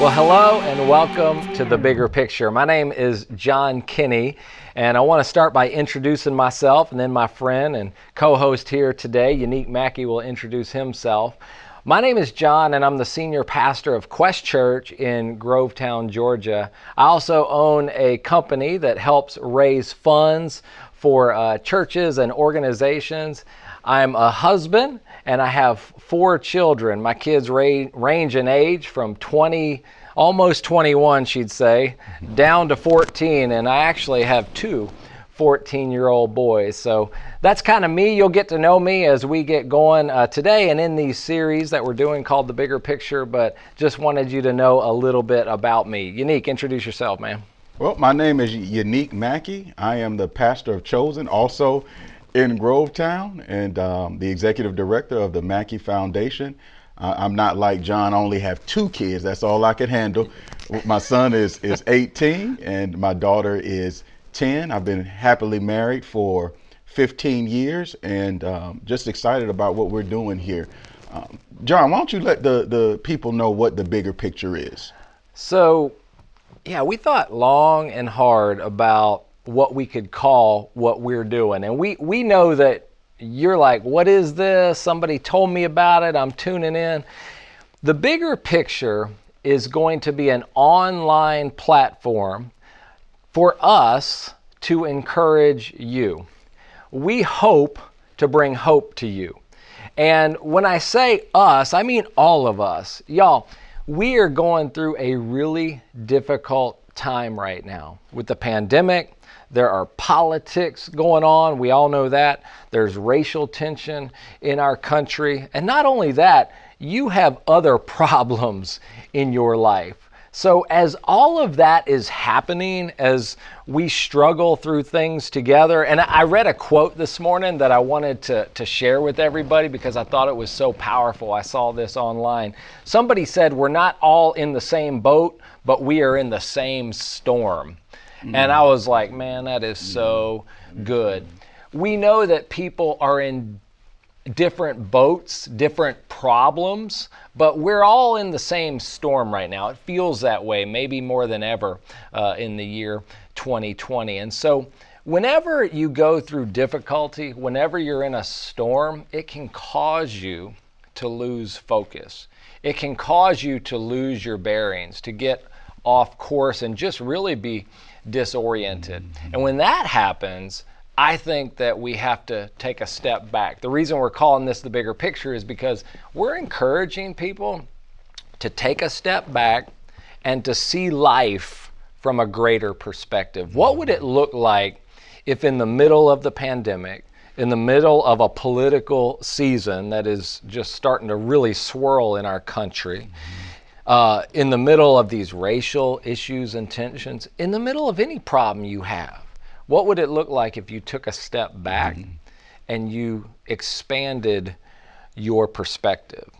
Well, hello and welcome to The Bigger Picture. My name is John Kinney, and I want to start by introducing myself and then my friend and co host here today, Yannik Mackey, will introduce himself. My name is John, and I'm the senior pastor of Quest Church in Grovetown, Georgia. I also own a company that helps raise funds for uh, churches and organizations. I'm a husband and I have four children. My kids ra- range in age from 20, almost 21, she'd say, down to 14, and I actually have two 14 year old boys. So that's kind of me. You'll get to know me as we get going uh, today and in these series that we're doing called The Bigger Picture, but just wanted you to know a little bit about me. Yannik, introduce yourself, man. Well, my name is Yannik Mackey. I am the pastor of Chosen, also in Grovetown, and um, the executive director of the Mackey Foundation. Uh, I'm not like John, I only have two kids. That's all I can handle. My son is, is 18, and my daughter is 10. I've been happily married for 15 years and um, just excited about what we're doing here. Um, John, why don't you let the, the people know what the bigger picture is? So, yeah, we thought long and hard about what we could call what we're doing. And we, we know that you're like, what is this? Somebody told me about it. I'm tuning in. The bigger picture is going to be an online platform for us to encourage you. We hope to bring hope to you. And when I say us, I mean all of us. Y'all, we are going through a really difficult time right now with the pandemic. There are politics going on. We all know that. There's racial tension in our country. And not only that, you have other problems in your life. So, as all of that is happening, as we struggle through things together, and I read a quote this morning that I wanted to, to share with everybody because I thought it was so powerful. I saw this online. Somebody said, We're not all in the same boat, but we are in the same storm. Mm-hmm. And I was like, Man, that is so good. We know that people are in different boats, different problems, but we're all in the same storm right now. It feels that way, maybe more than ever uh, in the year 2020. And so, whenever you go through difficulty, whenever you're in a storm, it can cause you to lose focus. It can cause you to lose your bearings, to get off course, and just really be disoriented. Mm-hmm. And when that happens, I think that we have to take a step back. The reason we're calling this the bigger picture is because we're encouraging people to take a step back and to see life from a greater perspective. What would it look like if, in the middle of the pandemic, in the middle of a political season that is just starting to really swirl in our country, uh, in the middle of these racial issues and tensions, in the middle of any problem you have, what would it look like if you took a step back mm-hmm. and you expanded your perspective?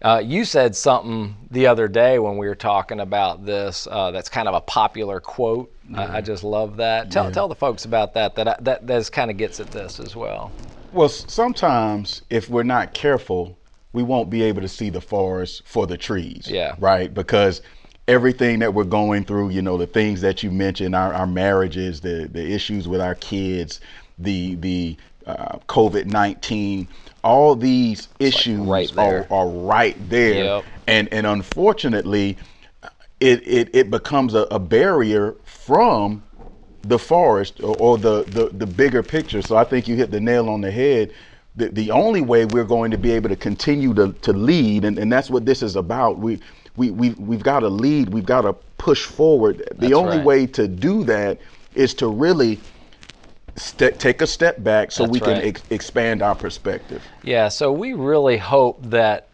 Uh, you said something the other day when we were talking about this uh, that's kind of a popular quote. Yeah. I, I, just love that. Tell, yeah. tell the folks about that. That that that kind of gets at this as well. Well, sometimes if we're not careful, we won't be able to see the forest for the trees. Yeah. Right. Because everything that we're going through, you know, the things that you mentioned, our, our marriages, the the issues with our kids, the the uh, COVID nineteen, all these issues like right are, are right there, yep. and and unfortunately, it it, it becomes a, a barrier from the forest or, or the, the the bigger picture. So I think you hit the nail on the head the, the only way we're going to be able to continue to, to lead, and, and that's what this is about. We, we, we, we've got to lead, we've got to push forward. The that's only right. way to do that is to really take a step back so that's we can ex- expand our perspective. Yeah, so we really hope that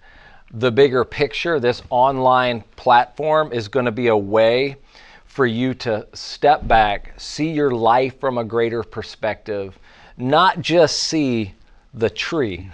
the bigger picture, this online platform, is going to be a way for you to step back, see your life from a greater perspective, not just see the tree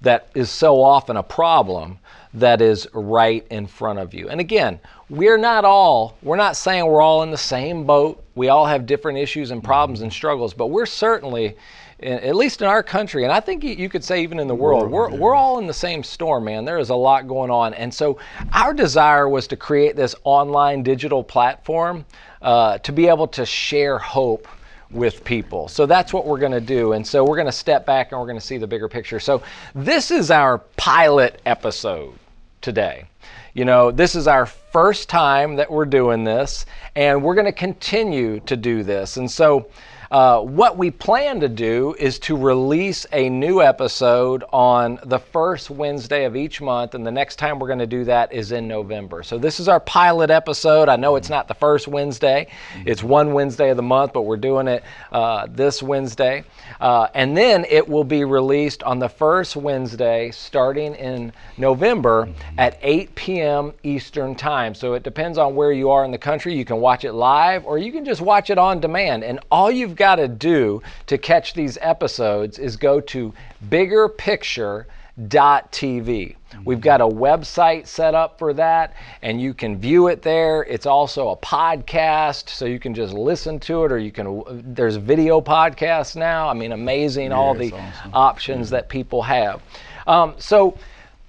that is so often a problem that is right in front of you. And again, we're not all, we're not saying we're all in the same boat. We all have different issues and problems and struggles, but we're certainly, at least in our country, and I think you could say even in the world, we're, we're all in the same storm, man. There is a lot going on. And so our desire was to create this online digital platform uh, to be able to share hope with people. So that's what we're going to do. And so we're going to step back and we're going to see the bigger picture. So this is our pilot episode today. You know, this is our first time that we're doing this, and we're going to continue to do this. And so, uh, what we plan to do is to release a new episode on the first Wednesday of each month, and the next time we're going to do that is in November. So, this is our pilot episode. I know it's not the first Wednesday, it's one Wednesday of the month, but we're doing it uh, this Wednesday. Uh, and then it will be released on the first Wednesday starting in November at 8 p.m. Eastern Time. So, it depends on where you are in the country. You can watch it live or you can just watch it on demand. And all you've got to do to catch these episodes is go to biggerpicture.tv. We've got a website set up for that, and you can view it there. It's also a podcast, so you can just listen to it, or you can. There's video podcasts now. I mean, amazing yeah, all the awesome. options yeah. that people have. Um, so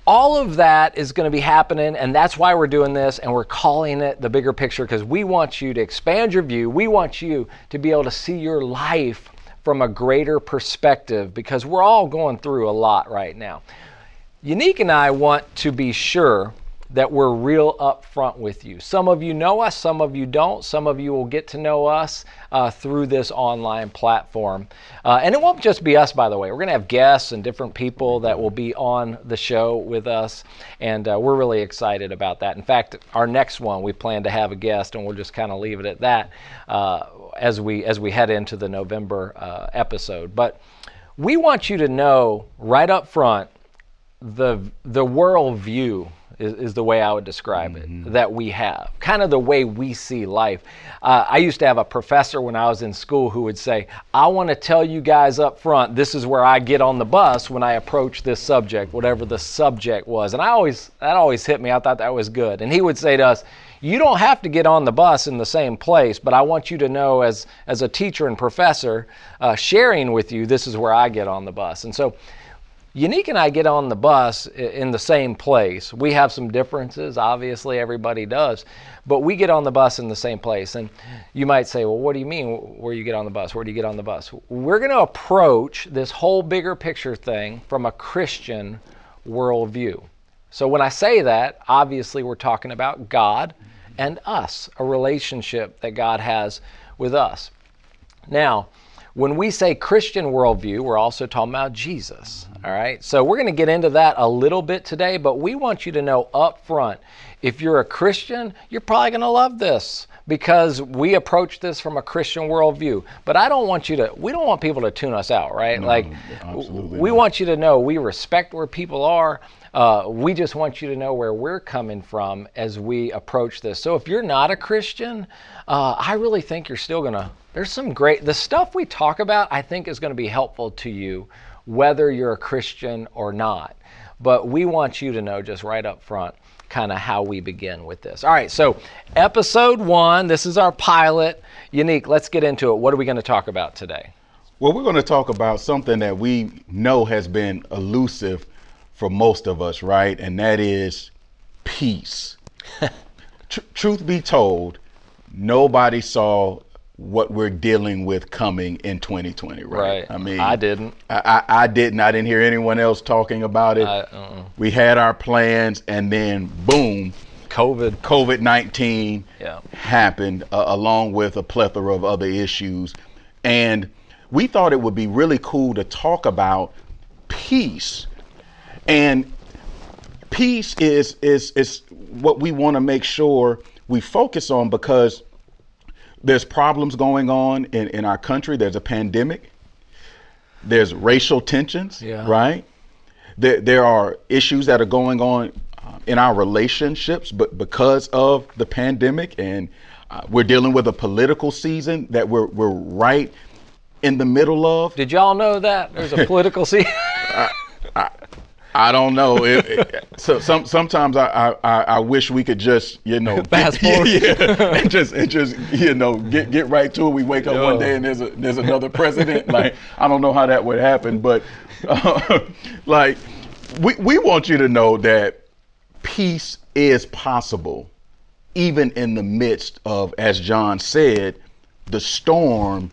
all of that is going to be happening, and that's why we're doing this, and we're calling it the bigger picture because we want you to expand your view. We want you to be able to see your life from a greater perspective because we're all going through a lot right now. Yannik and I want to be sure that we're real upfront with you. Some of you know us, some of you don't. Some of you will get to know us uh, through this online platform. Uh, and it won't just be us, by the way. We're going to have guests and different people that will be on the show with us. And uh, we're really excited about that. In fact, our next one, we plan to have a guest, and we'll just kind of leave it at that uh, as, we, as we head into the November uh, episode. But we want you to know right up front the, the world view is, is the way I would describe mm-hmm. it, that we have, kind of the way we see life. Uh, I used to have a professor when I was in school who would say, I want to tell you guys up front, this is where I get on the bus when I approach this subject, whatever the subject was. And I always, that always hit me. I thought that was good. And he would say to us, you don't have to get on the bus in the same place, but I want you to know as, as a teacher and professor, uh, sharing with you, this is where I get on the bus. And so Yannik and I get on the bus in the same place. We have some differences, obviously, everybody does, but we get on the bus in the same place. And you might say, well, what do you mean where you get on the bus? Where do you get on the bus? We're going to approach this whole bigger picture thing from a Christian worldview. So when I say that, obviously, we're talking about God and us, a relationship that God has with us. Now, when we say Christian worldview, we're also talking about Jesus. All right. So we're going to get into that a little bit today, but we want you to know up front if you're a Christian, you're probably going to love this because we approach this from a Christian worldview. But I don't want you to, we don't want people to tune us out, right? No, like, we not. want you to know we respect where people are. Uh, we just want you to know where we're coming from as we approach this. So if you're not a Christian, uh, I really think you're still going to there's some great, the stuff we talk about, I think is going to be helpful to you, whether you're a Christian or not. But we want you to know just right up front kind of how we begin with this. All right, so episode one, this is our pilot. Yannik, let's get into it. What are we going to talk about today? Well, we're going to talk about something that we know has been elusive for most of us, right? And that is peace. Tr- truth be told, nobody saw what we're dealing with coming in 2020, right? right. I mean, I didn't. I, I, I, didn't. I didn't hear anyone else talking about it. I, uh-uh. We had our plans, and then boom, COVID, COVID 19 yeah. happened, uh, along with a plethora of other issues, and we thought it would be really cool to talk about peace, and peace is is is what we want to make sure we focus on because there's problems going on in, in our country. There's a pandemic. There's racial tensions, yeah. right? There, there are issues that are going on uh, in our relationships, but because of the pandemic, and uh, we're dealing with a political season that we're, we're right in the middle of. Did y'all know that there's a political scene? I don't know. It, it, so some sometimes I, I I wish we could just you know Fast get- forward. yeah, and just and just you know get get right to it. We wake up one day and there's a there's another president. like I don't know how that would happen, but uh, like we we want you to know that peace is possible, even in the midst of, as John said, the storm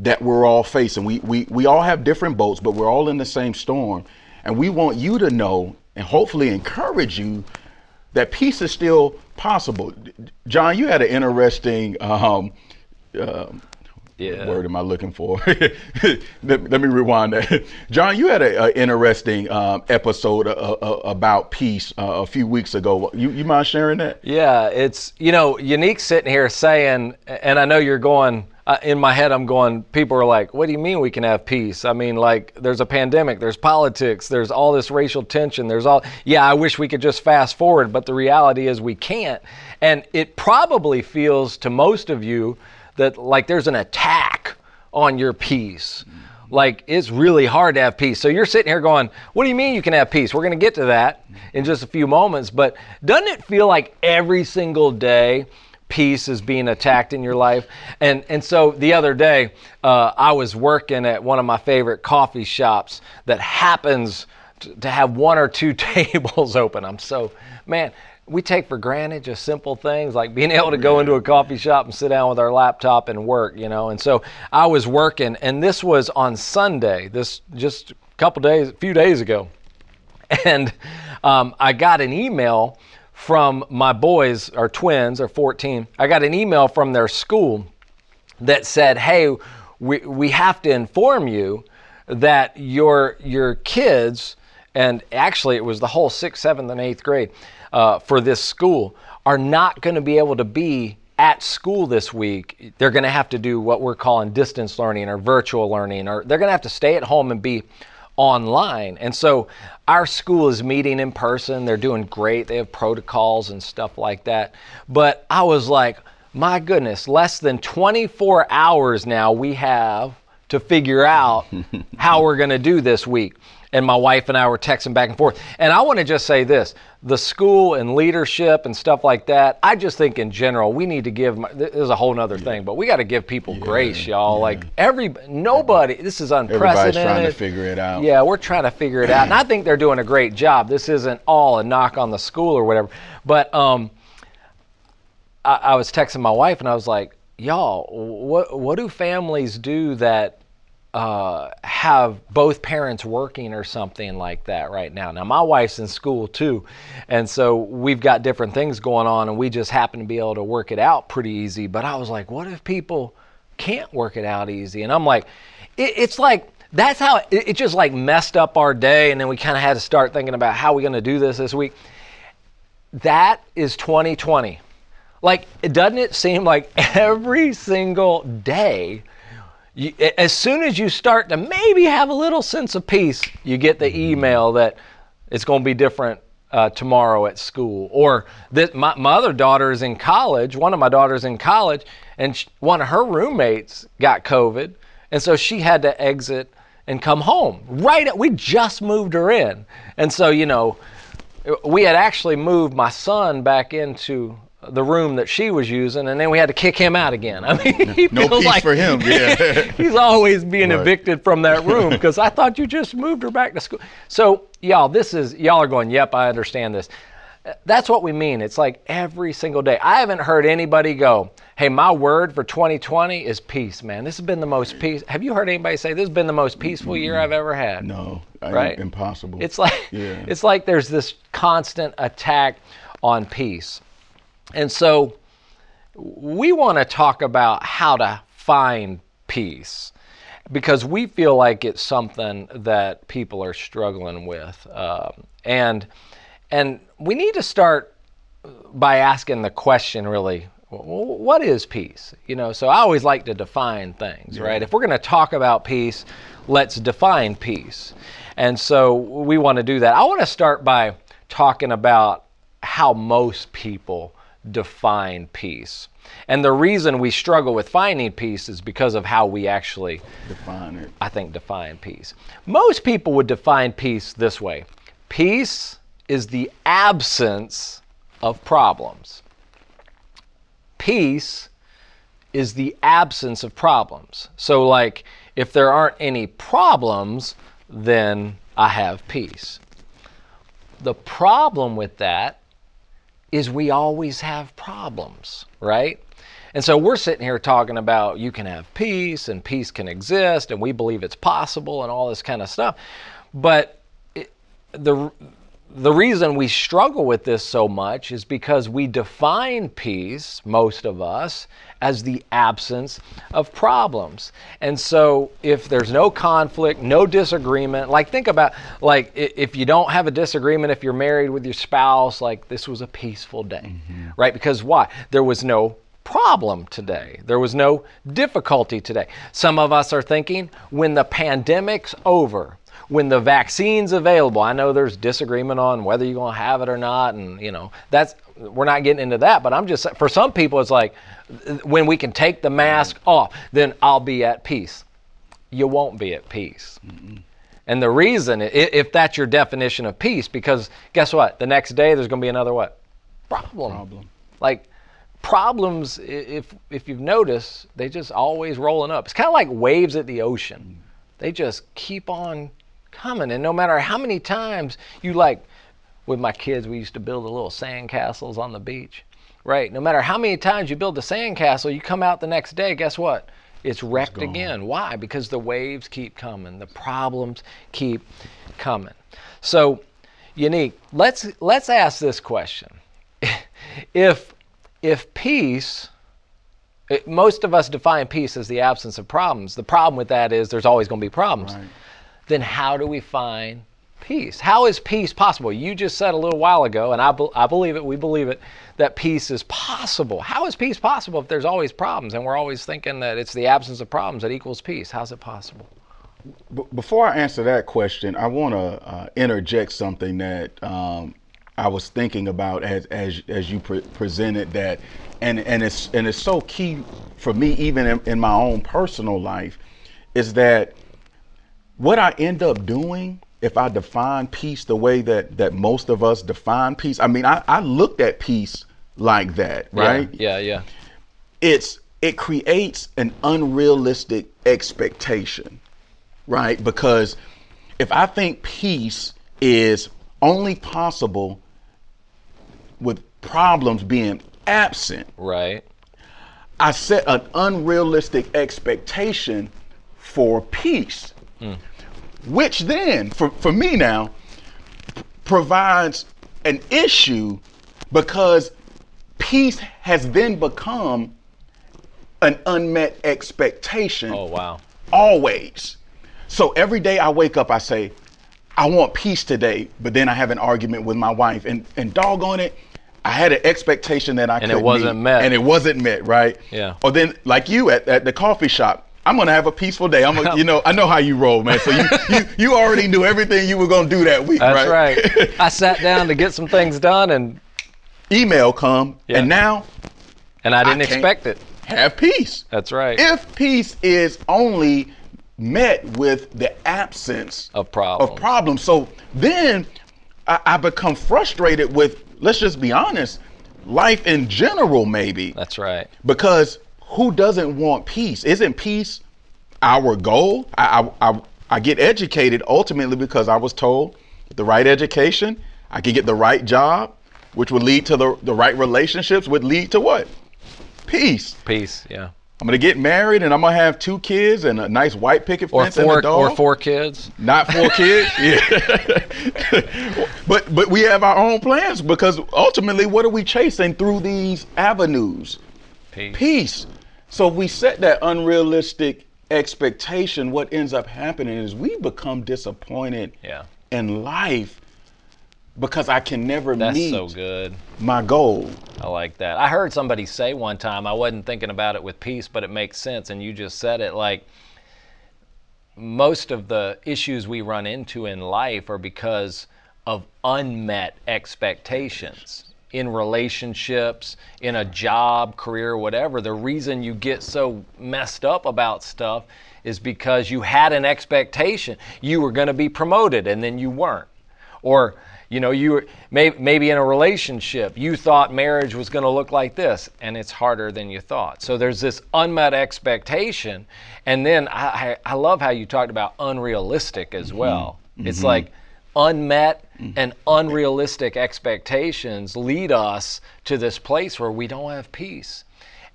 that we're all facing. We, we, we all have different boats, but we're all in the same storm. And we want you to know and hopefully encourage you that peace is still possible. John, you had an interesting um, um, Yeah. word am I looking for? let, let me rewind that. John, you had an interesting um, episode uh, uh, about peace uh, a few weeks ago. You, you mind sharing that? Yeah, it's you know, Yannik sitting here saying, and I know you're going. Uh, in my head, I'm going. People are like, "What do you mean we can have peace?" I mean, like, there's a pandemic, there's politics, there's all this racial tension, there's all. Yeah, I wish we could just fast forward, but the reality is we can't. And it probably feels to most of you that like there's an attack on your peace. Like it's really hard to have peace. So you're sitting here going, "What do you mean you can have peace?" We're going to get to that in just a few moments, but doesn't it feel like every single day peace is being attacked in your life? And and so the other day, uh, I was working at one of my favorite coffee shops that happens to, to have one or two tables open. I'm so man. We take for granted just simple things like being able to go into a coffee shop and sit down with our laptop and work, you know. And so I was working, and this was on Sunday. This just a couple days, a few days ago, and um, I got an email from my boys, our twins, are 14. I got an email from their school that said, "Hey, we we have to inform you that your your kids, and actually it was the whole sixth, seventh, and eighth grade uh, for this school, are not going to be able to be." At school this week, they're going to have to do what we're calling distance learning or virtual learning, or they're going to have to stay at home and be online. And so our school is meeting in person. They're doing great. They have protocols and stuff like that. But I was like, my goodness, less than 24 hours now we have to figure out how we're going to do this week. And my wife and I were texting back and forth. And I want to just say this the school and leadership and stuff like that, I just think in general, we need to give, this is a whole nother thing, but we got to give people grace, y'all. Like every, nobody, this is unprecedented. Everybody's trying to figure it out. Yeah, we're trying to figure it out. And I think they're doing a great job. This isn't all a knock on the school or whatever. But um, I, I was texting my wife and I was like, y'all, what, what do families do that uh, have both parents working or something like that right now. Now, my wife's in school too, and so we've got different things going on, and we just happen to be able to work it out pretty easy. But I was like, what if people can't work it out easy? And I'm like, it, it's like, that's how it, it just like messed up our day, and then we kind of had to start thinking about how we're going to do this this week. That is 2020. Like, doesn't it seem like every single day you, as soon as you start to maybe have a little sense of peace, you get the email that it's going to be different uh, tomorrow at school. Or that my, my other daughter is in college, one of my daughters in college, and sh one of her roommates got COVID. And so she had to exit and come home. Right at, we just moved her in. And so, you know, we had actually moved my son back into the room that she was using, and then we had to kick him out again. I mean, he No feels peace like for him. Yeah. he's always being Right. evicted from that room because I thought you just moved her back to school. So, y'all, this is y'all are going. Yep, I understand this. That's what we mean. It's like every single day. I haven't heard anybody go, "Hey, my word for 2020 is peace, man. This has been the most peace." Have you heard anybody say this has been the most peaceful year I've ever had? no, Right. impossible. It's like Yeah. it's like there's this constant attack on peace. And so we want to talk about how to find peace because we feel like it's something that people are struggling with. Um, and and we need to start by asking the question really what is peace? You know so i always like to define things right? If we're going to talk about peace let's define peace. And so we want to do that. I want to start by talking about how most people define peace. And the reason we struggle with finding peace is because of how we actually Define it. I think, define peace. Most people would define peace this way peace is the absence of problems. Peace is the absence of problems. So, like, if there aren't any problems, then I have peace. The problem with that is we always have problems, right? And so we're sitting here talking about you can have peace and peace can exist and we believe it's possible and all this kind of stuff. But it, the the reason we struggle with this so much is because we define peace, most of us, as the absence of problems. And so if there's no conflict, no disagreement, like think about like if you don't have a disagreement if you're married with your spouse, like this was a peaceful day. Mm-hmm. Right? Because why? There was no problem today. There was no difficulty today. Some of us are thinking when the pandemic's over, when the vaccine's available, I know there's disagreement on whether you're going to have it or not and you know, that's we're not getting into that, but I'm just for some people it's like when we can take the mask off, then I'll be at peace. You won't be at peace. mm And the reason, if that's your definition of peace, because guess what? The next day there's going to be another what? Problem. Problem. Like problems, if if you've noticed, they just always rolling up. It's kind of like waves at the ocean. They just keep on coming, and no matter how many times you like, with my kids, we used to build the little sand castles on the beach, right? No matter how many times you build the sand castle, you come out the next day. Guess what? It's wrecked it's again. Why? Because the waves keep coming, the problems keep coming. So, Yannik. Let's let's ask this question: If if peace, it, most of us define peace as the absence of problems. The problem with that is there's always going to be problems. Right. Then how do we find peace? How is peace possible? You just said a little while ago, and I, be, I believe it, we believe it, that peace is possible. How is peace possible if there's always problems and we're always thinking that it's the absence of problems that equals peace? How's it possible? before I answer that question, I want to uh, interject something that um, I was thinking about as as as you pre- presented that, and and it's and it's so key for me even in, in my own personal life, is that what I end up doing if I define peace the way that that most of us define peace. I mean, I, I looked at peace like that, right? Yeah, yeah. yeah. It's it creates an unrealistic expectation, right? Because if I think peace is only possible with problems being absent. Right. I set an unrealistic expectation for peace, mm. Which then, for, for me now, provides an issue because peace has then become an unmet expectation. Oh, wow. Always. So every day I wake up, I say, I want peace today, but then I have an argument with my wife, and, and doggone it, I had an expectation that I and it wasn't meet, met, and it wasn't met, right? Yeah. Or then, like you at, at the coffee shop, I'm gonna have a peaceful day. I'm, gonna, you know, I know how you roll, man. So you, you, you already knew everything you were gonna do that week, That's right? Right. I sat down to get some things done, and email come, yeah. and now, and I didn't I expect it. Have peace. That's right. If peace is only met with the absence of problems, of problems, so then I, I become frustrated with let's just be honest, life in general, maybe. That's right. Because who doesn't want peace? Isn't peace our goal? I, I, I, I get educated ultimately because I was told the right education, I could get the right job, which would lead to the, the right relationships, would lead to what? Peace. Peace, yeah. I'm gonna get married and I'm gonna have two kids and a nice white picket fence or four, and a dog. Or four kids. Not four kids. Yeah. but but we have our own plans because ultimately, what are we chasing through these avenues? Peace. Peace. So if we set that unrealistic expectation, what ends up happening is we become disappointed yeah. in life because I can never That's meet so good. my goal. I like that. I heard somebody say one time, I wasn't thinking about it with peace, but it makes sense, and you just said it like most of the issues we run into in life are because of unmet expectations. In relationships, in a job, career, whatever, the reason you get so messed up about stuff is because you had an expectation you were going to be promoted and then you weren't. Or, you know, you were may, maybe in a relationship, you thought marriage was going to look like this, and it's harder than you thought. So there's this unmet expectation. And then I, I, I love how you talked about unrealistic as well. Mm-hmm. It's like unmet mm-hmm. and unrealistic expectations lead us to this place where we don't have peace.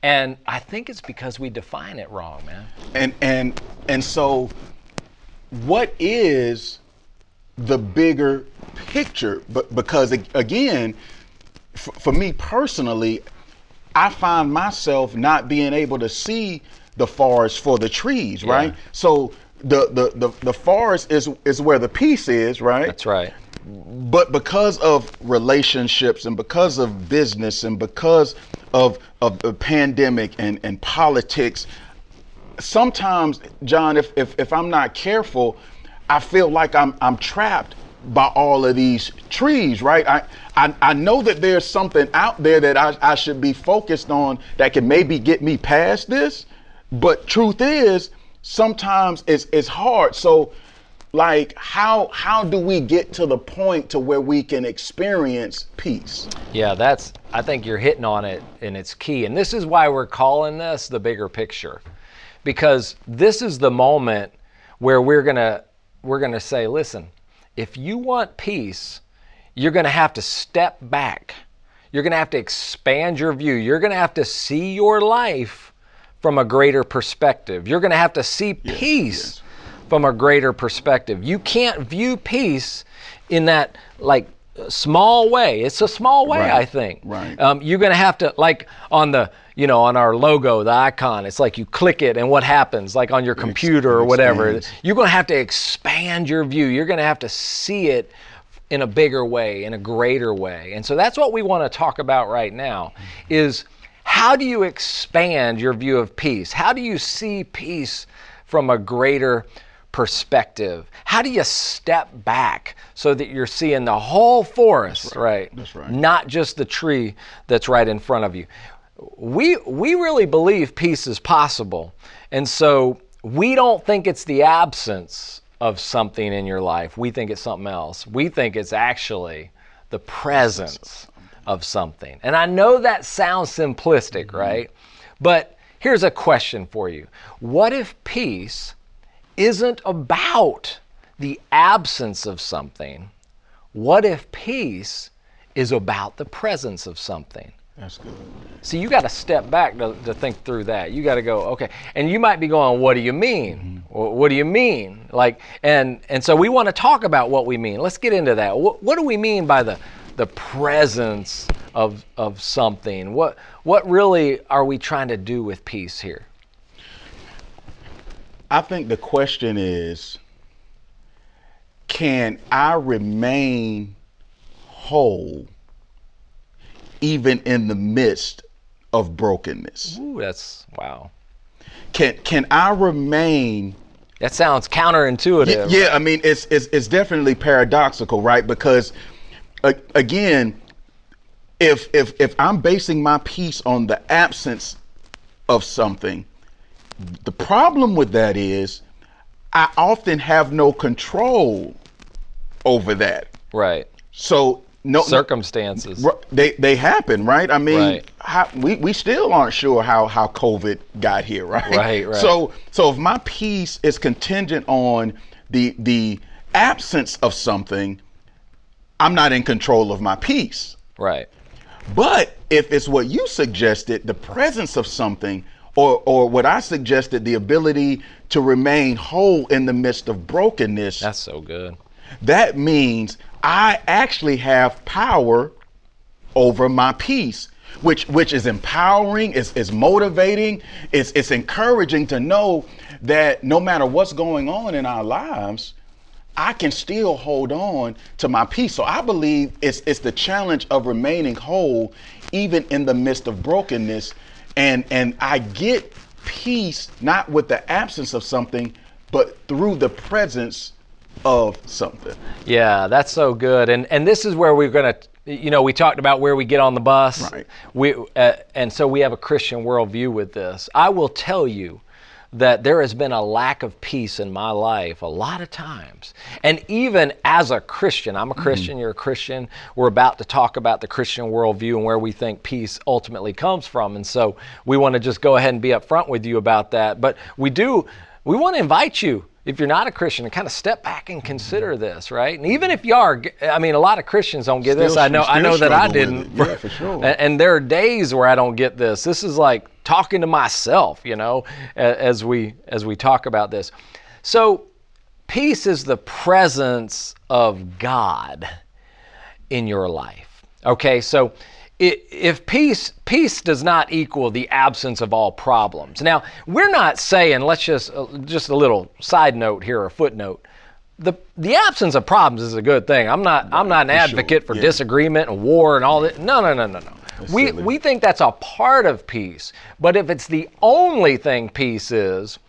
And I think it's because we define it wrong, man. And and and so what is the bigger picture? But because again, f- for me personally, I find myself not being able to see the forest for the trees, right? So the, the the the forest is is where the peace is, right? That's right. But because of relationships and because of business and because of of the pandemic and, and politics, sometimes, John, if, if if I'm not careful, I feel like I'm I'm trapped by all of these trees, right? I, I, I know that there's something out there that I, I should be focused on that can maybe get me past this. But truth is, sometimes it's it's hard. So like how how do we get to the point to where we can experience peace? Yeah that's i think you're hitting on it and it's key. And this is why we're calling this the bigger picture. Because this is the moment where we're going to we're going to say listen if you want peace you're going to have to step back. You're going to have to expand your view. You're going to have to see your life from a greater perspective. You're going to have to see yes, peace yes from a greater perspective. You can't view peace in that like small way. It's a small way, right. I think. Right. Um, you're going to have to like on the you know on our logo, the icon. It's like you click it, and what happens? Like on your computer or whatever. You're going to have to expand your view. You're going to have to see it in a bigger way, in a greater way. And so that's what we want to talk about right now. Is how do you expand your view of peace? How do you see peace from a greater perspective? How do you step back so that you're seeing the whole forest, that's right. right? That's right. Not just the tree that's right in front of you. We we really believe peace is possible. And so we don't think it's the absence of something in your life. We think it's something else. We think it's actually the presence of something. And I know that sounds simplistic, mm-hmm. right? But here's a question for you. What if peace isn't about the absence of something. What if peace is about the presence of something? That's good. See, you got to step back to, to think through that. You got to go, okay. And you might be going, what do you mean? Mm-hmm. What do you mean? Like, and and so we want to talk about what we mean. Let's get into that. What, what do we mean by the the presence of of something? What what really are we trying to do with peace here? I think the question is can I remain whole even in the midst of brokenness? Ooh, that's wow. Can can I remain That sounds counterintuitive. Yeah, I mean it's it's it's definitely paradoxical, right? Because uh, again, if if if I'm basing my peace on the absence of something, the problem with that is I often have no control over that. Right. So no circumstances they they happen, right? I mean, right. How, we we still aren't sure how how COVID got here, right? Right, right. So so if my peace is contingent on the the absence of something, I'm not in control of my peace. Right. But if it's what you suggested, the presence of something, or or what I suggested, the ability to remain whole in the midst of brokenness. That's so good. That means I actually have power over my peace, which which is empowering, is is motivating, it's it's encouraging to know that no matter what's going on in our lives, I can still hold on to my peace. So I believe it's it's the challenge of remaining whole even in the midst of brokenness and and I get peace not with the absence of something, but through the presence of something. Yeah, that's so good. And and this is where we're going to you know, we talked about where we get on the bus. Right. We uh, and so we have a Christian worldview with this. I will tell you that there has been a lack of peace in my life a lot of times. And even as a Christian, I'm a mm-hmm. Christian, you're a Christian, we're about to talk about the Christian worldview and where we think peace ultimately comes from. And so we want to just go ahead and be upfront with you about that. But we do, we want to invite you if you're not a Christian, kind of step back and consider this, right? And even if you are, I mean, a lot of Christians don't get this. I know, I know that I didn't. Yeah, for sure. And, there are days where I don't get this. This is like talking to myself, you know, as we as we talk about this. So, peace is the presence of God in your life. Okay, so if peace peace does not equal the absence of all problems. Now, we're not saying let's just uh, just a little side note here or footnote. The the absence of problems is a good thing. I'm not I'm not an advocate for yeah. disagreement and war and all that. No, no, no, no, no. We silly. we think that's a part of peace. But if it's the only thing peace is,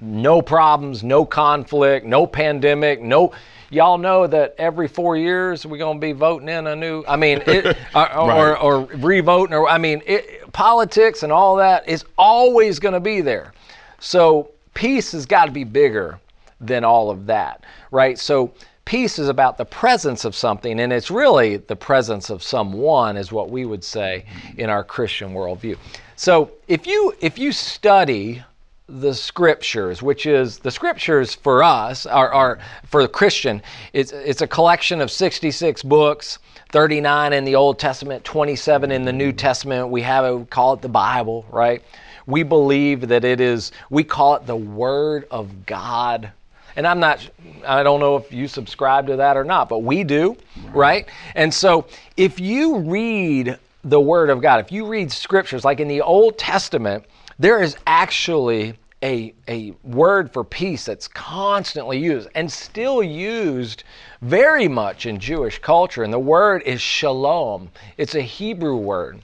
no problems, no conflict, no pandemic, no. Y'all know that every four years we're going to be voting in a new. I mean, it, or, or, Right. or revoting, or I mean, it, politics and all that is always going to be there. So peace has got to be bigger than all of that, right? So peace is about the presence of something, and it's really the presence of someone, is what we would say in our Christian worldview. So if you if you study the scriptures, which is the scriptures for us, are, are for the Christian, it's it's a collection of 66 books. 39 in the Old Testament, 27 in the New Testament. We have it, we call it the Bible, right? We believe that it is, we call it the Word of God. And I'm not, I don't know if you subscribe to that or not, but we do, right? And so if you read the Word of God, if you read scriptures, like in the Old Testament, there is actually a, a word for peace that's constantly used and still used very much in Jewish culture. And the word is shalom, it's a Hebrew word.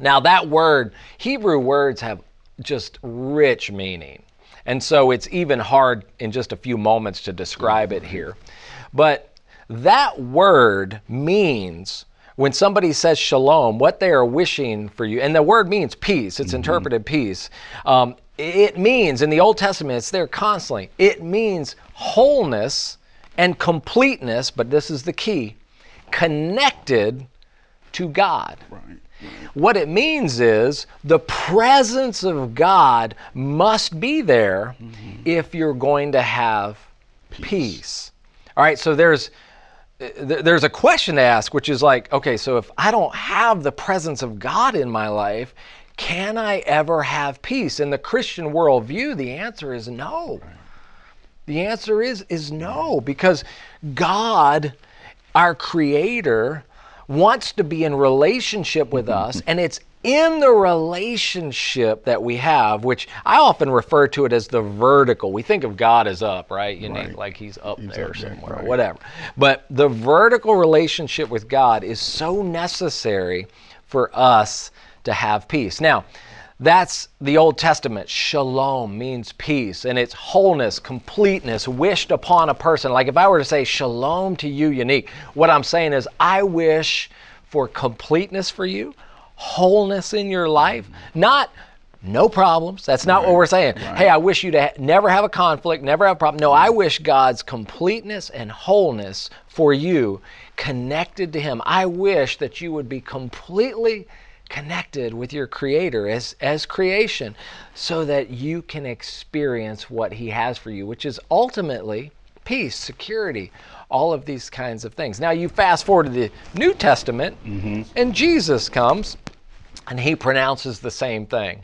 Now, that word, Hebrew words have just rich meaning. And so it's even hard in just a few moments to describe it here. But that word means when somebody says shalom, what they are wishing for you, and the word means peace, it's interpreted peace. Um, it means, in the Old Testament, it's there constantly, it means wholeness and completeness, but this is the key connected to God. Right. What it means is the presence of God must be there if you're going to have peace. All right, so there's th- there's a question to ask, which is like, okay, so if I don't have the presence of God in my life, can I ever have peace? In the Christian worldview, the answer is no. The answer is is no because God, our creator, wants to be in relationship with us and it's in the relationship that we have, which I often refer to it as the vertical. We think of God as up, right? You know, like he's up He's there up there, somewhere, right. whatever. But the vertical relationship with God is so necessary for us to have peace. Now, that's the Old Testament. Shalom means peace, and it's wholeness, completeness wished upon a person. Like if I were to say shalom to you, Yannik, what I'm saying is I wish for completeness for you, wholeness in your life, not no problems. That's not what we're saying. Hey, I wish you to ha- never have a conflict, never have a problem. No, I wish God's completeness and wholeness for you connected to Him. I wish that you would be completely connected with your Creator as, as creation so that you can experience what He has for you, which is ultimately peace, security, all of these kinds of things. Now, you fast forward to the New Testament, mm-hmm. and Jesus comes and he pronounces the same thing.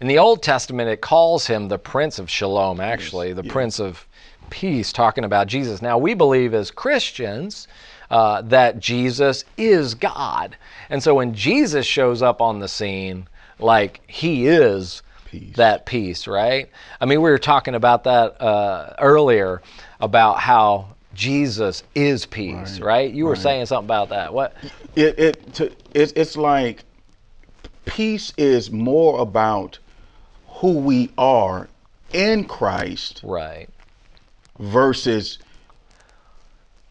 In the Old Testament, it calls him the Prince of Shalom, actually, the Prince of Peace, talking about Jesus. Now, we believe as Christians uh, that Jesus is God. And so when Jesus shows up on the scene, like he is Peace. that peace, right? I mean, we were talking about that uh, earlier about how Jesus is peace, right? Right, You were right. saying something about that. What? it it to, it's it's like peace is more about who we are in Christ Right. versus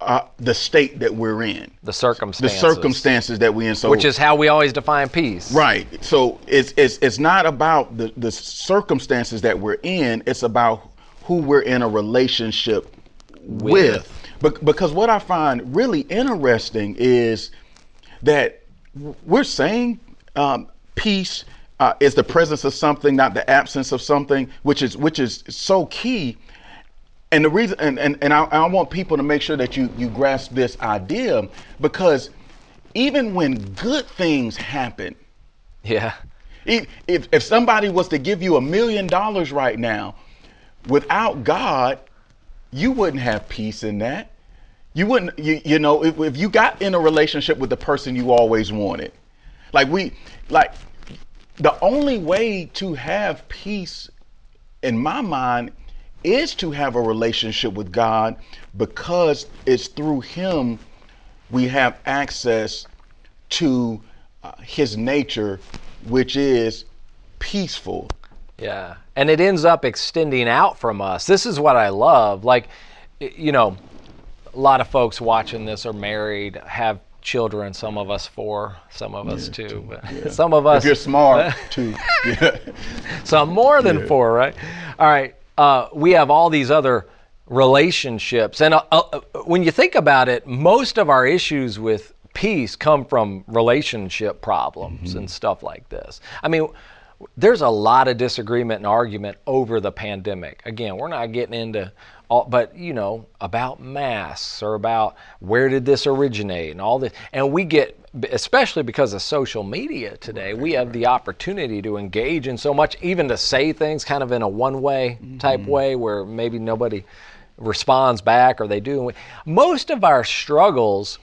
uh, the state that we're in, The circumstances, the circumstances. that we're in. So, Which is how we always define peace. right. So it's it's it's not about the the circumstances that we're in. It's about who we're in a relationship with. Bec- because what I find really interesting is that we're saying um, peace uh, is the presence of something, not the absence of something, which is which is so key. And the reason, and, and, and I, I want people to make sure that you you grasp this idea because even when good things happen, Yeah. if if, somebody was to give you a million dollars right now, without God, you wouldn't have peace in that. You wouldn't, you, you know, if, if you got in a relationship with the person you always wanted, like we, like the only way to have peace in my mind is to have a relationship with God because it's through Him we have access to uh, His nature, which is peaceful. Yeah. And it ends up extending out from us. This is what I love. Like, you know, a lot of folks watching this are married, have children, some of us four, some of us two, but some of us If you're smart, too. Yeah. some more than Yeah. four, right? All right. Uh, we have all these other relationships. And uh, uh, when you think about it, most of our issues with peace come from relationship problems and stuff like this. I mean, there's a lot of disagreement and argument over the pandemic. Again, we're not getting into all, but you know, about masks or about where did this originate and all this. And we get, especially because of social media today, we have the opportunity to engage in so much, even to say things kind of in a one way type mm-hmm. way where maybe nobody responds back or they do. Most of our struggles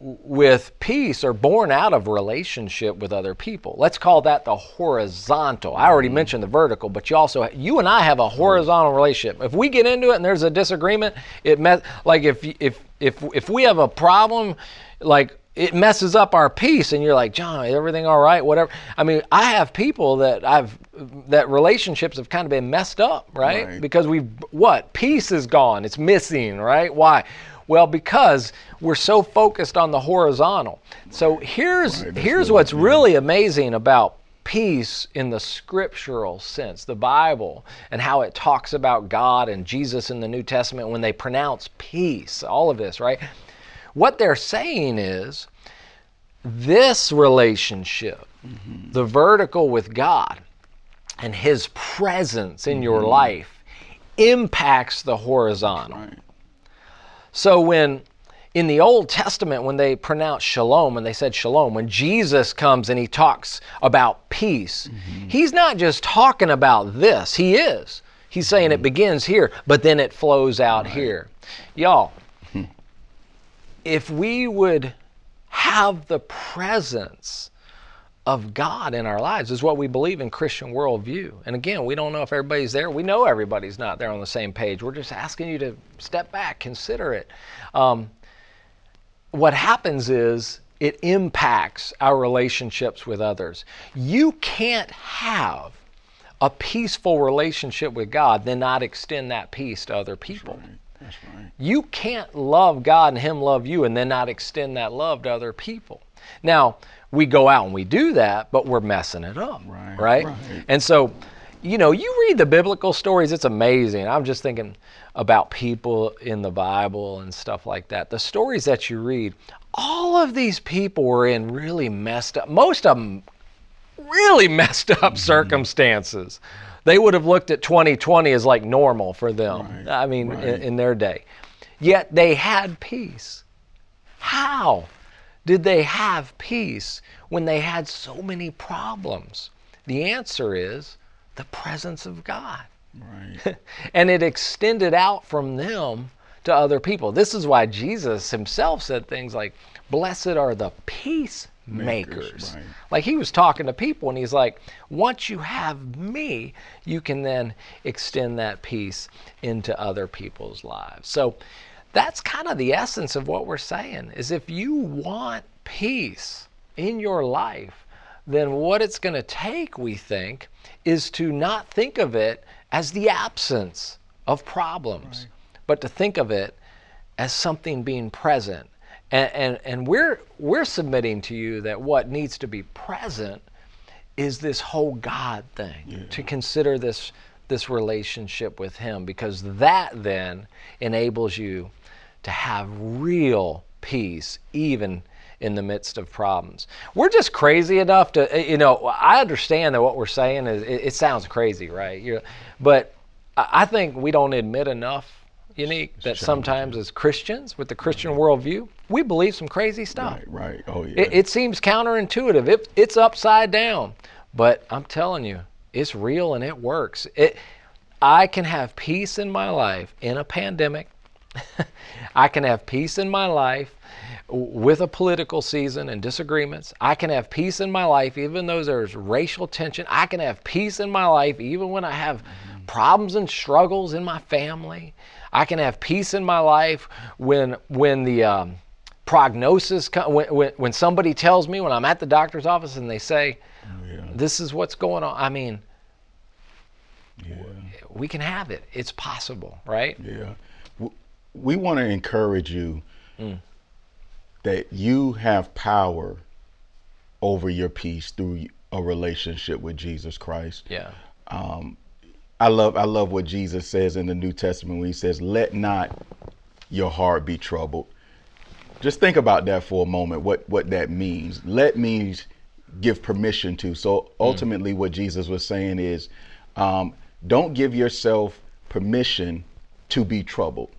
with peace are born out of relationship with other people. Let's call that the horizontal. I already mm-hmm. mentioned the vertical, but you also you and I have a mm-hmm. horizontal relationship. If we get into it and there's a disagreement, it me- like if if if if we have a problem, like it messes up our peace and you're like, "John, everything all right? Whatever." I mean, I have people that I've that relationships have kind of been messed up, right? Right. Because we've what? Peace is gone. It's missing, right? Why? Well, because we're so focused on the horizontal. So here's Right, here's what's really amazing about peace in the scriptural sense, the Bible, and how it talks about God and Jesus in the New Testament when they pronounce peace, all of this, right? What they're saying is this relationship, the vertical with God and His presence in your life, impacts the horizontal. Right. So when in the Old Testament, when they pronounced shalom, when they said shalom, when Jesus comes and he talks about peace, mm-hmm. he's not just talking about this, he is. He's saying it mm-hmm. begins here, but then it flows out here. Y'all, hmm. if we would have the presence of God in our lives is what we believe in Christian worldview. And again, we don't know if everybody's there. We know everybody's not there on the same page. We're just asking you to step back, consider it. Um, what happens is it impacts our relationships with others. You can't have a peaceful relationship with God, then not extend that peace to other people. That's right. You can't love God and Him love you and then not extend that love to other people. Now, we go out and we do that, but we're messing it up. Right, Right? right. And so, you know, you read the biblical stories, it's amazing. I'm just thinking about people in the Bible and stuff like that. The stories that you read, all of these people were in really messed up, most of them really messed up mm-hmm. circumstances. They would have looked at 2020 as like normal for them. Right, I mean, right. in, in their day. Yet they had peace. How did they have peace when they had so many problems? The answer is the presence of God. Right. and it extended out from them to other people. This is why Jesus himself said things like, Blessed are the peacemakers. Makers, right. Like he was talking to people and he's like, Once you have me, you can then extend that peace into other people's lives. So that's kind of the essence of what we're saying is if you want peace in your life, then what it's going to take, we think, is to not think of it as the absence of problems, but to think of it as something being present. And, and, and we're, we're submitting to you that what needs to be present is this whole God thing, to consider this, this relationship with Him, because that then enables you to have real peace, even in the midst of problems. We're just crazy enough to, eh, you know, I understand that what we're saying is, it, it sounds crazy, right? You're, but I I think we don't admit enough, Yannik, that sometimes as Christians, with the Christian worldview, we believe some crazy stuff. Right, right. Oh yeah. It, it seems counterintuitive. It, it's upside down, but I'm telling you, it's real and it works. It, I can have peace in my life in a pandemic. I can have peace in my life with a political season and disagreements. I can have peace in my life even though there's racial tension. I can have peace in my life even when I have problems and struggles in my family. I can have peace in my life when when the um, prognosis when, when when somebody tells me when I'm at the doctor's office and they say yeah. this is what's going on. I mean, Yeah. we can have it. It's possible, right? Yeah. We want to encourage you Mm. that you have power over your peace through a relationship with Jesus Christ. Yeah. I love I love what Jesus says in the New Testament when he says, "Let not your heart be troubled." Just think about that for a moment. What what that means? Let means give permission to. So ultimately, what Jesus was saying is, um, don't give yourself permission to be troubled.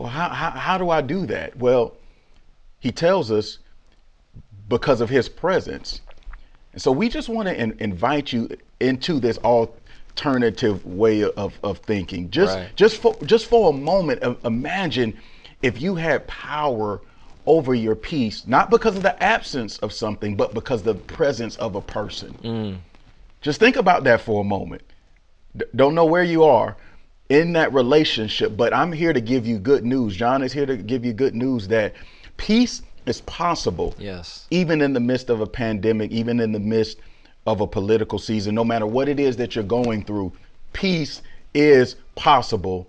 Well, how, how how do I do that? Well, he tells us because of his presence. And so we just want to in, invite you into this alternative way of, of thinking. Just Right. just for just for a moment, imagine if you had power over your peace, not because of the absence of something, but because the presence of a person. Mm. Just think about that for a moment. D- don't know where you are in that relationship, but I'm here to give you good news. John is here to give you good news that peace is possible Yes. even in the midst of a pandemic, even in the midst of a political season, no matter what it is that you're going through, peace is possible.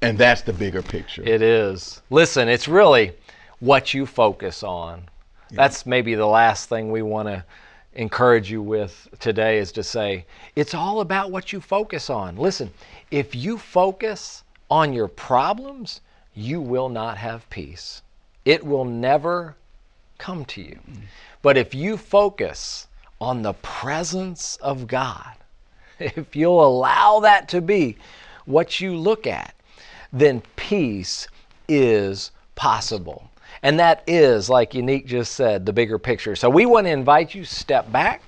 And that's the bigger picture. It is. Listen, it's really what you focus on. That's maybe the last thing we want to encourage you with today is to say it's all about what you focus on. Listen, if you focus on your problems, you will not have peace. It will never come to you. Mm. But if you focus on the presence of God, if you'll allow that to be what you look at, then peace is possible. And that is, like Yannik just said, the bigger picture. So we want to invite you step back,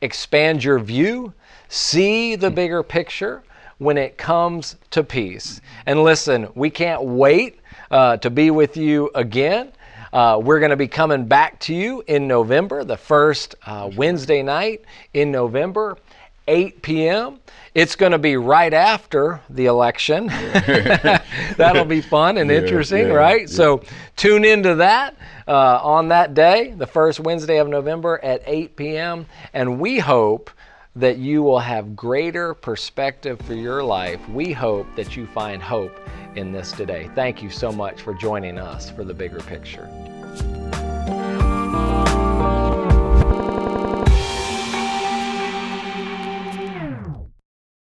expand your view, see the bigger picture when it comes to peace. And listen, we can't wait uh, to be with you again. Uh, we're going to be coming back to you in November, the first uh, Wednesday night in November, 8 p.m. It's going to be right after the election. That'll be fun and Yeah, interesting, yeah, right? yeah. So tune into that uh, on that day, the first Wednesday of November at 8 p.m. And we hope that you will have greater perspective for your life. We hope that you find hope in this today. Thank you so much for joining us for the bigger picture.